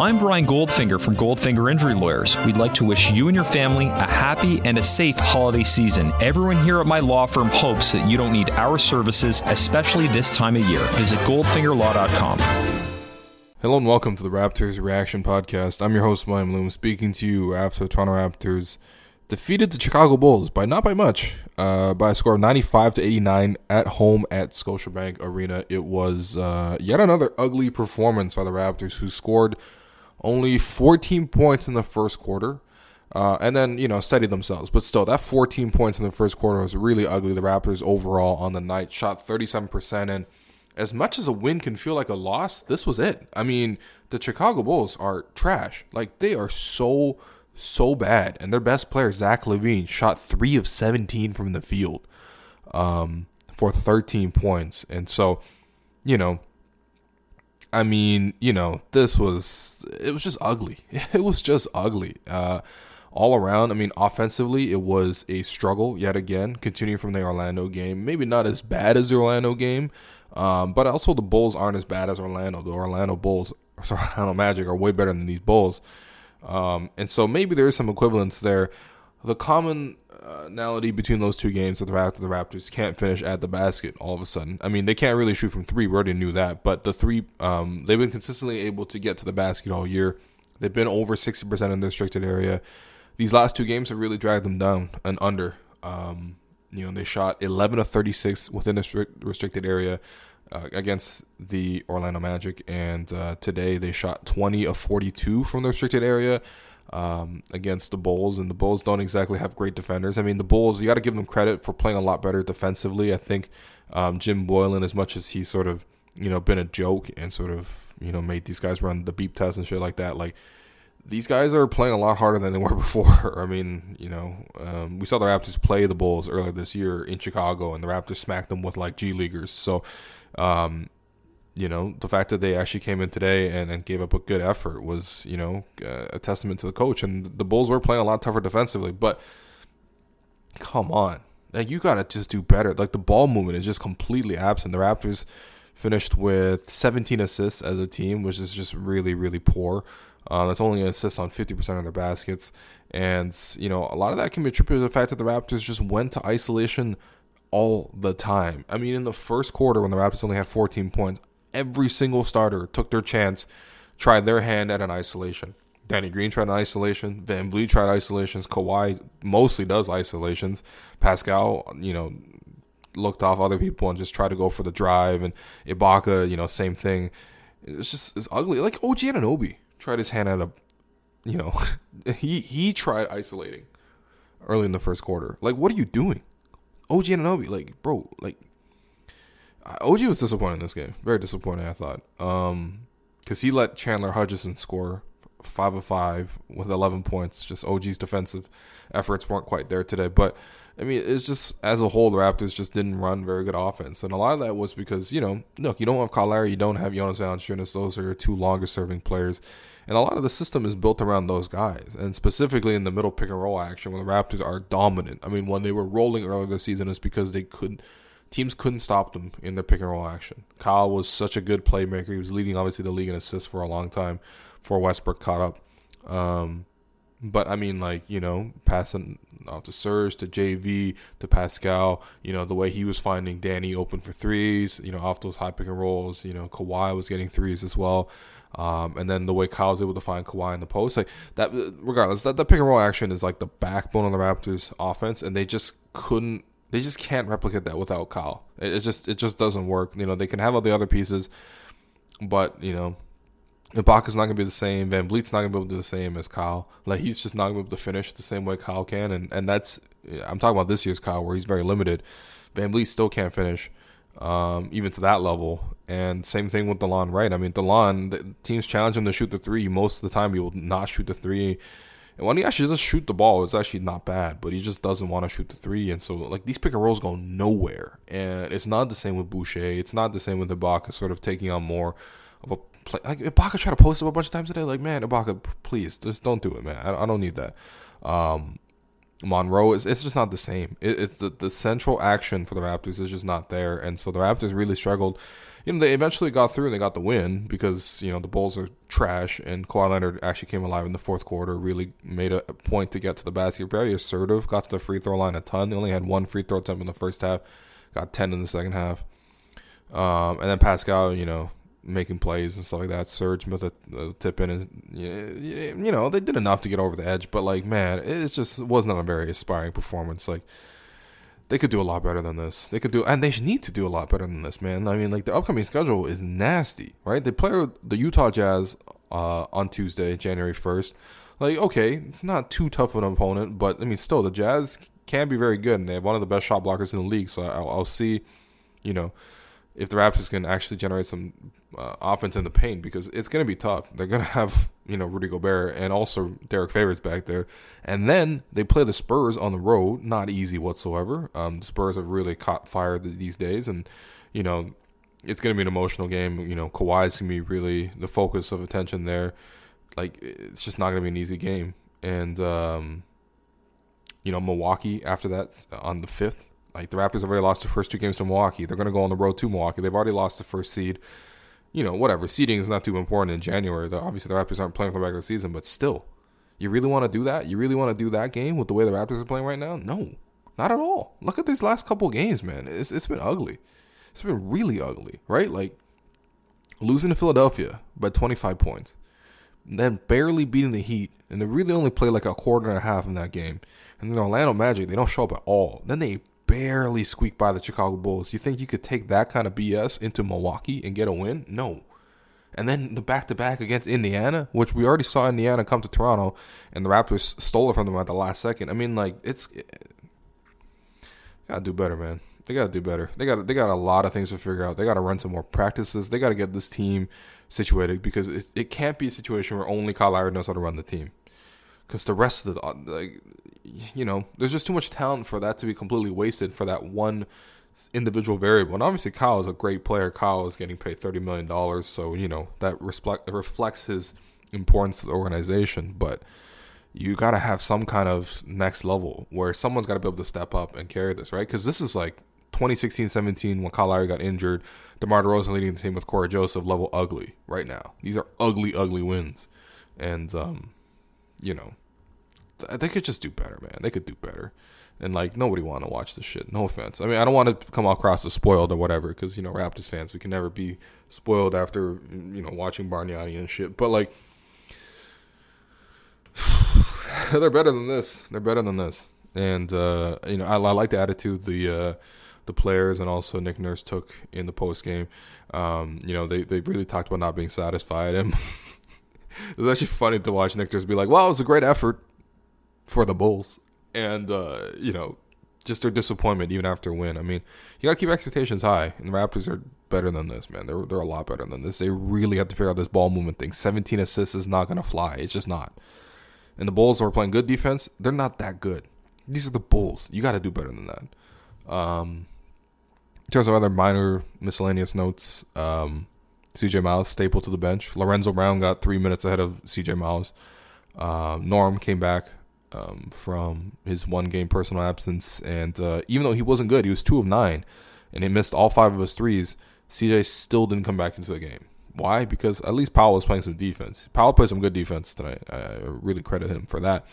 I'm Brian Goldfinger from Goldfinger Injury Lawyers. We'd like to wish you and your family a happy and a safe holiday season. Everyone here at my law firm hopes that you don't need our services, especially this time of year. Visit goldfingerlaw.com. Hello and welcome to the Raptors Reaction Podcast. I'm your host, William Lou, speaking to you after Toronto Raptors defeated the Chicago Bulls by not by much, uh, by a score of 95 to 89 at home at Scotiabank Arena. It was uh, yet another ugly performance by the Raptors, who scored only 14 points in the first quarter. Uh, and then, you know, steady themselves. But still, that 14 points in the first quarter was really ugly. The Raptors overall on the night shot 37%. And as much as a win can feel like a loss, this was it. I mean, the Chicago Bulls are trash. Like, they are so, so bad. And their best player, Zach LaVine, shot 3 of 17 from the field um, for 13 points. And so, you know, I mean, you know, this was it was just ugly. It was just ugly. Uh, all around, I mean, offensively, it was a struggle yet again, continuing from the Orlando game. Maybe not as bad as the Orlando game, um, but also the Bulls aren't as bad as Orlando. The Orlando Bulls, Orlando Magic, are way better than these Bulls. Um, and so maybe there is some equivalence there. The common commonality between those two games that the Raptors, the Raptors can't finish at the basket all of a sudden. I mean, they can't really shoot from three. We already knew that, but the three, um, they've been consistently able to get to the basket all year. They've been over sixty percent in the restricted area. These last two games have really dragged them down and under. Um, you know, they shot eleven of thirty six within the restricted area. Uh, against the Orlando Magic, and uh, today they shot 20 of 42 from the restricted area um, against the Bulls, and the Bulls don't exactly have great defenders. I mean, the Bulls, you got to give them credit for playing a lot better defensively. I think um, Jim Boylen, as much as he's sort of you know been a joke and sort of you know made these guys run the beep test and shit like that, like these guys are playing a lot harder than they were before. I mean, you know, um, we saw the Raptors play the Bulls earlier this year in Chicago, and the Raptors smacked them with like G leaguers. So, um, you know, the fact that they actually came in today and, and gave up a good effort was, you know, uh, a testament to the coach. And the Bulls were playing a lot tougher defensively, but come on, like you gotta just do better. Like the ball movement is just completely absent. The Raptors finished with 17 assists as a team, which is just really, really poor. Uh, that's only an assist on 50% of their baskets. And, you know, a lot of that can be attributed to the fact that the Raptors just went to isolation all the time. I mean, in the first quarter, when the Raptors only had 14 points, every single starter took their chance, tried their hand at an isolation. Danny Green tried an isolation. VanVleet tried isolations. Kawhi mostly does isolations. Pascal, you know, looked off other people and just tried to go for the drive. And Ibaka, you know, same thing. It's just it's ugly. Like OG Anunoby tried his hand at a, you know, he he tried isolating early in the first quarter. Like, what are you doing, OG Anunoby? Like, bro, like OG was disappointed in this game. Very disappointing, I thought. Um, because he let Chandler Hutchison score five of five with 11 points. Just OG's defensive efforts weren't quite there today. But I mean, it's just as a whole, the Raptors just didn't run very good offense, and a lot of that was because you know, look, you don't have Lowry, you don't have Jonas Valanciunas. Those are your two longest serving players, and a lot of the system is built around those guys, and specifically in the middle pick and roll action when the Raptors are dominant. I mean, when they were rolling earlier this season, it's because they could teams couldn't stop them in their pick and roll action. Kyle was such a good playmaker. He was leading obviously the league in assists for a long time before Westbrook caught up. Um, but I mean, like you know, passing off to Serge, to JV, to Pascal. You know, the way he was finding Danny open for threes. You know, off those high pick and rolls. You know, Kawhi was getting threes as well. Um, and then the way Kyle was able to find Kawhi in the post, like that. Regardless, that the pick and roll action is like the backbone of the Raptors' offense, and they just couldn't they just can't replicate that without Kyle. It, it just it just doesn't work. You know, they can have all the other pieces, but you know, Ibaka's not gonna be the same. VanVleet's not gonna be able to do the same as Kyle. Like he's just not gonna be able to finish the same way Kyle can, and and that's I'm talking about this year's Kyle where he's very limited. VanVleet still can't finish. um, even to that level. And same thing with Delon Wright. I mean, Delon, teams challenge him to shoot the three. Most of the time, he will not shoot the three. And when he actually does shoot the ball, it's actually not bad, but he just doesn't want to shoot the three. And so, like, these pick and rolls go nowhere. And it's not the same with Boucher. It's not the same with Ibaka sort of taking on more of a play. Like, Ibaka tried to post up a bunch of times today. Like, man, Ibaka, please, just don't do it, man. I, I don't need that. Um, Monroe is it's just not the same. It, it's the the central action for the Raptors is just not there, and so the Raptors really struggled. You know, they eventually got through and they got the win because you know the Bulls are trash, and Kawhi Leonard actually came alive in the fourth quarter. Really made a point to get to the basket. Very assertive. Got to the free throw line a ton. They only had one free throw attempt in the first half. Got ten in the second half. Um, and then Pascal, you know, making plays and stuff like that. Serge with a, a tip in, and you know they did enough to get over the edge. But like, man, it just was not a very aspiring performance. Like they could do a lot better than this. They could do, and they need to do a lot better than this, man. I mean, like the upcoming schedule is nasty, right? They play the Utah Jazz uh, on Tuesday, January first. Like, okay, it's not too tough of an opponent, but I mean, still, the Jazz can be very good, and they have one of the best shot blockers in the league. So I'll, I'll see, you know, if the Raptors can actually generate some uh, offense in the paint because it's going to be tough. They're going to have you know Rudy Gobert and also Derrick Favors back there, and then they play the Spurs on the road. Not easy whatsoever. Um, the Spurs have really caught fire these days, and you know it's going to be an emotional game. You know Kawhi's going to be really the focus of attention there. Like it's just not going to be an easy game, and um, you know Milwaukee after that on the fifth like the Raptors have already lost the first two games to Milwaukee. They're going to go on the road to Milwaukee. They've already lost the first seed. You know, whatever. Seeding is not too important in January. obviously, the Raptors aren't playing for the regular season, but still, you really want to do that? You really want to do that game with the way the Raptors are playing right now? No, not at all. Look at these last couple games, man. It's it's been ugly. It's been really ugly, right? Like losing to Philadelphia by 25 points, then barely beating the Heat, and they really only play like a quarter and a half in that game. And then Orlando Magic, they don't show up at all. Then they barely squeak by the Chicago Bulls. You think you could take that kind of BS into Milwaukee and get a win? No. And then the back to back against Indiana, which we already saw Indiana come to Toronto, and the Raptors stole it from them at the last second. I mean, like it's eh, it, gotta do better, man. They gotta do better. They got they got a lot of things to figure out. They gotta run some more practices. They gotta get this team situated because it, it can't be a situation where only Kyle Lowry knows how to run the team because the rest of the like you know there's just too much talent for that to be completely wasted for that one individual variable. And obviously Kyle is a great player. Kyle is getting paid 30 million dollars. So you know that reflect reflects his importance to the organization. But you got to have some kind of next level where someone's got to be able to step up and carry this right? Because this is like 2016-17 when Kyle Lowry got injured. DeMar DeRozan leading the team with Cory Joseph level ugly right now. These are ugly ugly wins. And um you know, they could just do better, man. They could do better. And like nobody want to watch this shit. No offense. I mean, I don't want to come across as spoiled or whatever, because you know, Raptors fans, we can never be spoiled after you know watching Bargnani and shit. But like, they're better than this. They're better than this. And uh, you know, I, I like the attitude the uh, the players and also Nick Nurse took in the post game. Um, you know, they they really talked about not being satisfied and. it was actually funny to watch Nick just be like, "Well, it was a great effort for the Bulls," and uh, you know, just their disappointment even after a win. I mean, you got to keep expectations high, and the Raptors are better than this, man. They're they're a lot better than this. They really have to figure out this ball movement thing. 17 assists is not to fly. It's just not. And the Bulls are playing good defense. They're not that good. These are the Bulls. You got to do better than that. Um, in terms of other minor miscellaneous notes, um, CJ Miles stapled to the bench. Lorenzo Brown got three minutes ahead of CJ Miles. Uh, Norm came back um, from his one game personal absence, and uh, even though he wasn't good, he was two of nine, and he missed all five of his threes. CJ still didn't come back into the game. Why? Because at least Powell was playing some defense. Powell played some good defense tonight. I really credit him for that.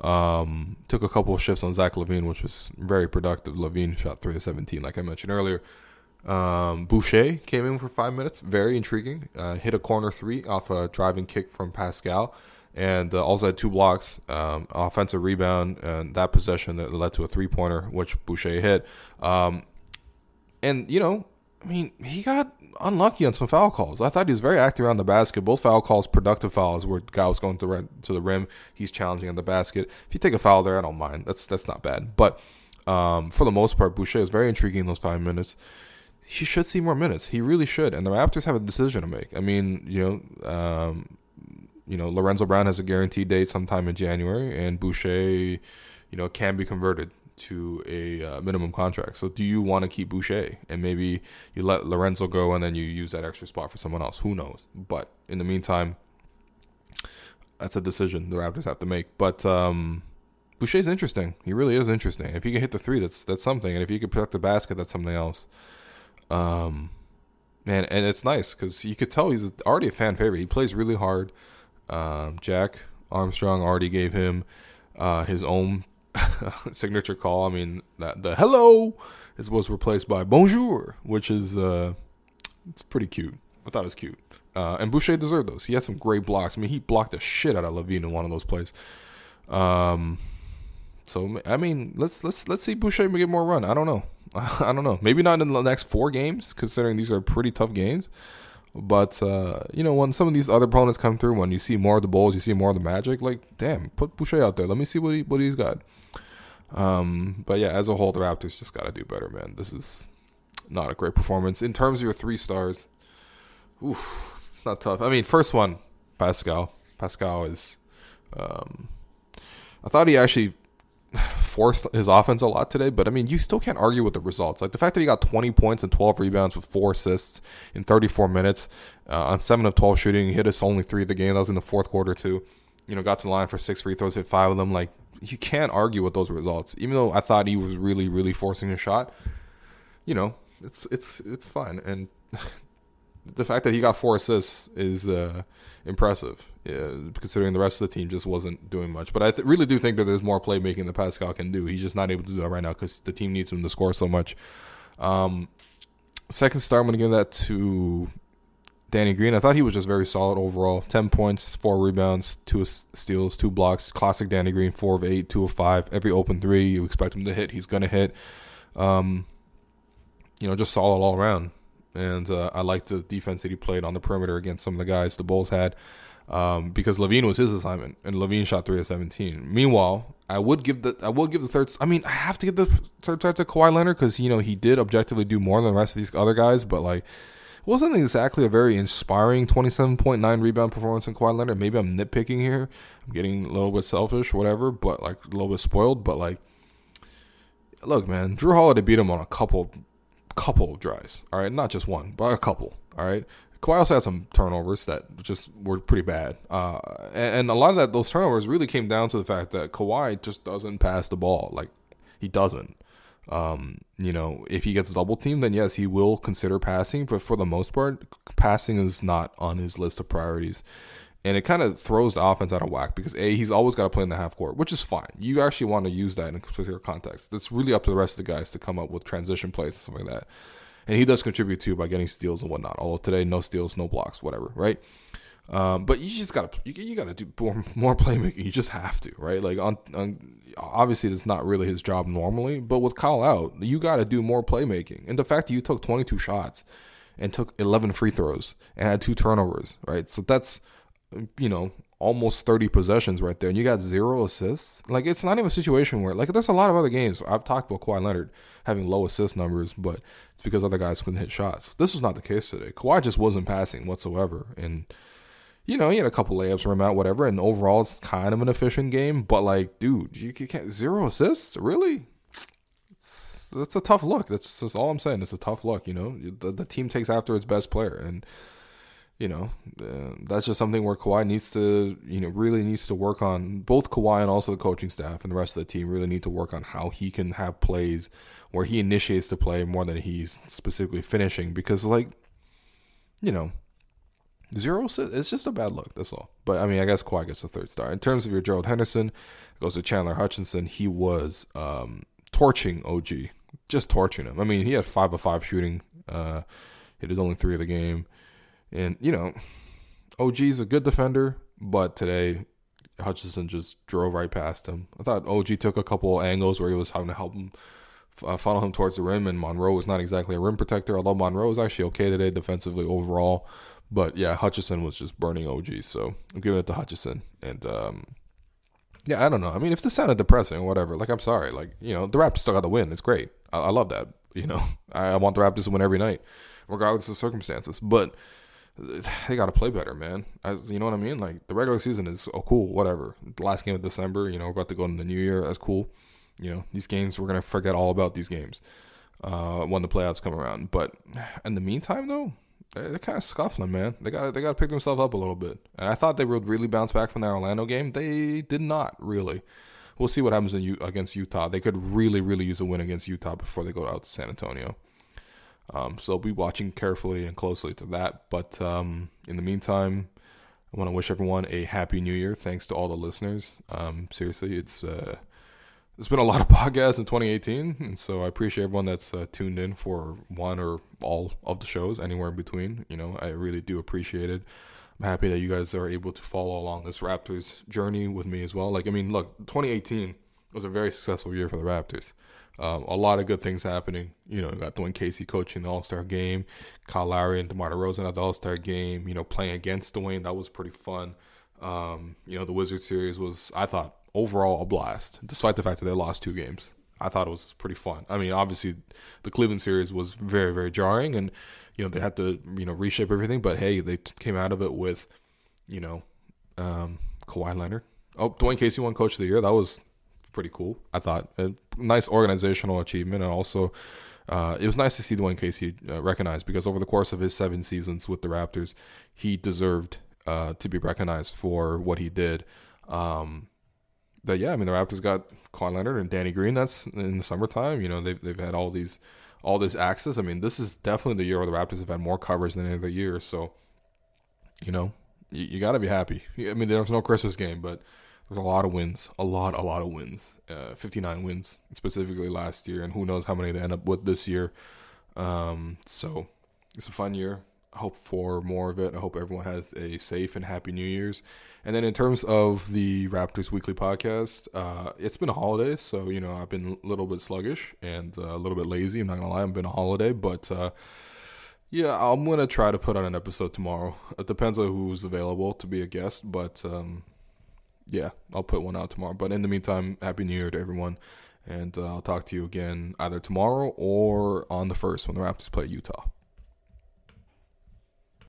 Um, took a couple of shifts on Zach LaVine, which was very productive. LaVine shot three of seventeen, like I mentioned earlier. Um, Boucher came in for five minutes, very intriguing. Uh, hit a corner three off a driving kick from Pascal, and uh, also had two blocks, um, offensive rebound, and that possession that led to a three pointer, which Boucher hit. Um, and you know, I mean, he got unlucky on some foul calls. I thought he was very active around the basket. Both foul calls, productive fouls, where guy was going to the, to the rim. He's challenging on the basket. If you take a foul there, I don't mind. That's that's not bad. But um, for the most part, Boucher was very intriguing in those five minutes he should see more minutes. He really should. And the Raptors have a decision to make. I mean, you know, um, you know, Lorenzo Brown has a guaranteed date sometime in January, and Boucher, you know, can be converted to a uh, minimum contract. So, do you want to keep Boucher and maybe you let Lorenzo go and then you use that extra spot for someone else? Who knows? But in the meantime, that's a decision the Raptors have to make. But um, Boucher's interesting. He really is interesting. If he can hit the three, that's that's something. And if he can protect the basket, that's something else. Um, man, and it's nice because you could tell he's already a fan favorite. He plays really hard. Um, Jack Armstrong already gave him uh, his own signature call. I mean, that the hello is was replaced by bonjour, which is uh, it's pretty cute. I thought it was cute. Uh, and Boucher deserved those. He had some great blocks. I mean, he blocked the shit out of LaVine in one of those plays. Um, so I mean, let's let's let's see Boucher get more run. I don't know. I don't know. Maybe not in the next four games, considering these are pretty tough games. But uh, you know, when some of these other opponents come through, when you see more of the Bulls, you see more of the Magic. Like, damn, put Boucher out there. Let me see what he what he's got. Um, but yeah, as a whole, the Raptors just got to do better, man. This is not a great performance in terms of your three stars. Oof, it's not tough. I mean, first one, Pascal. Pascal is. Um, I thought he actually forced his offense a lot today, but I mean, you still can't argue with the results. Like the fact that he got 20 points and 12 rebounds with four assists in 34 minutes uh, on 7 of 12 shooting. He hit us only three of the game. That was in the fourth quarter, too. You know, got to the line for six free throws, hit five of them. Like, you can't argue with those results. Even though I thought he was really, really forcing a shot, you know, it's it's it's fine. And the fact that he got four assists is uh, impressive, yeah, considering the rest of the team just wasn't doing much. But I th- really do think that there's more playmaking that Pascal can do. He's just not able to do that right now because the team needs him to score so much. Um, second star, I'm going to give that to Danny Green. I thought he was just very solid overall. 10 points, 4 rebounds, 2 steals, 2 blocks. Classic Danny Green, 4 of 8, 2 of 5. Every open 3 you expect him to hit, he's going to hit. Um, you know, just solid all around and uh, I liked the defense that he played on the perimeter against some of the guys the Bulls had. Um, because LaVine was his assignment, and LaVine shot three of seventeen. Meanwhile, I would give the I would give the third. I mean, I have to give the third start to Kawhi Leonard because you know he did objectively do more than the rest of these other guys, but like wasn't exactly a very inspiring twenty seven point nine rebound performance in Kawhi Leonard. Maybe I'm nitpicking here. I'm getting a little bit selfish, whatever, but like a little bit spoiled. But like, look, man, Drew Holiday beat him on a couple couple of drives. All right, not just one, but a couple. All right. Kawhi also had some turnovers that just were pretty bad, uh, and, and, a lot of that those turnovers really came down to the fact that Kawhi just doesn't pass the ball. Like he doesn't. Um, you know, if he gets double teamed, then yes, he will consider passing. But for the most part, passing is not on his list of priorities and it kind of throws the offense out of whack because a he's always got to play in the half court, which is fine. You actually want to use that in particular context. It's really up to the rest of the guys to come up with transition plays and stuff like that. And he does contribute too by getting steals and whatnot. Although today, no steals, no blocks, whatever, right? Um, but you just gotta you, you, gotta do more, more playmaking. You just have to, right? Like on, on obviously that's not really his job normally, but with Kyle out, you gotta do more playmaking. And the fact that you took 22 shots and took 11 free throws and had two turnovers, right? So that's you know, almost 30 possessions right there, and you got zero assists. Like, it's not even a situation where, like, there's a lot of other games. I've talked about Kawhi Leonard having low assist numbers, but it's because other guys couldn't hit shots. This was not the case today. Kawhi just wasn't passing whatsoever. And, you know, he had a couple layups, rim out, whatever, and overall, it's kind of an efficient game, but, like, dude, you can't, zero assists? Really? It's, that's a tough look. That's, that's all I'm saying. It's a tough look, you know? The, the team takes after its best player, and, you know, uh, that's just something where Kawhi needs to, you know, really needs to work on. Both Kawhi and also the coaching staff and the rest of the team really need to work on how he can have plays where he initiates the play more than he's specifically finishing. Because, like, you know, zero, it's just a bad look. That's all. But I mean, I guess Kawhi gets a third star. In terms of your Gerald Henderson, goes to Chandler Hutchison. He was um, torching OG, just torching him. I mean, he had five of five shooting. Uh, hit his only three of the game. And, you know, OG's a good defender, but today Hutchison just drove right past him. I thought OG took a couple angles where he was having to help him uh, funnel him towards the rim, and Monroe was not exactly a rim protector, although Monroe was actually okay today defensively overall. But yeah, Hutchison was just burning OG, so I'm giving it to Hutchison. And um, yeah, I don't know. I mean, if this sounded depressing whatever, like I'm sorry, like you know, the Raptors still got to win. It's great. I, I love that. You know, I, I want the Raptors to win every night, regardless of circumstances. But they got to play better, man. As, you know what I mean? Like the regular season is oh cool, whatever. The last game of December, you know, we're about to go into the new year. That's cool. You know, these games we're gonna forget all about these games uh, when the playoffs come around. But in the meantime, though, they're kind of scuffling, man. They got they got to pick themselves up a little bit. And I thought they would really bounce back from that Orlando game. They did not really. We'll see what happens in U- against Utah. They could really, really use a win against Utah before they go out to San Antonio. Um, so I'll be watching carefully and closely to that. But um, in the meantime, I want to wish everyone a happy new year. Thanks to all the listeners. Um, seriously, it's uh, there's been a lot of podcasts in 2018, and so I appreciate everyone that's uh, tuned in for one or all of the shows, anywhere in between. You know, I really do appreciate it. I'm happy that you guys are able to follow along this Raptors journey with me as well. Like, I mean, look, 2018 was a very successful year for the Raptors. Um, a lot of good things happening. You know, you got Dwane Casey coaching the All Star game, Kyle Lowry and DeMar DeRozan at the All Star game. You know, playing against Dwane that was pretty fun. Um, you know, the Wizard series was I thought overall a blast, despite the fact that they lost two games. I thought it was pretty fun. I mean, obviously, the Cleveland series was very very jarring, and you know they had to you know reshape everything. But hey, they came out of it with you know um, Kawhi Leonard. Oh, Dwane Casey won Coach of the Year. That was pretty cool. I thought a nice organizational achievement, and also uh, it was nice to see Dwane Casey uh, recognized because over the course of his seven seasons with the Raptors, he deserved uh, to be recognized for what he did. Um, that yeah, I mean the Raptors got Kawhi Leonard and Danny Green. That's in the summertime. You know they've they've had all these all this access. I mean this is definitely the year where the Raptors have had more covers than any other year. So you know you, you got to be happy. I mean there was no Christmas game, but there's a lot of wins, a lot, a lot of wins. Uh, 59 wins specifically last year, and who knows how many they end up with this year. Um, so it's a fun year. I hope for more of it. I hope everyone has a safe and happy New Year's. And then in terms of the Raptors Weekly podcast, uh, it's been a holiday, so you know I've been a little bit sluggish and uh, a little bit lazy. I'm not gonna lie, I've been a holiday, but uh, yeah, I'm gonna try to put on an episode tomorrow. It depends on who's available to be a guest, but um, yeah, I'll put one out tomorrow. But in the meantime, happy New Year to everyone, and uh, I'll talk to you again either tomorrow or on the first when the Raptors play Utah.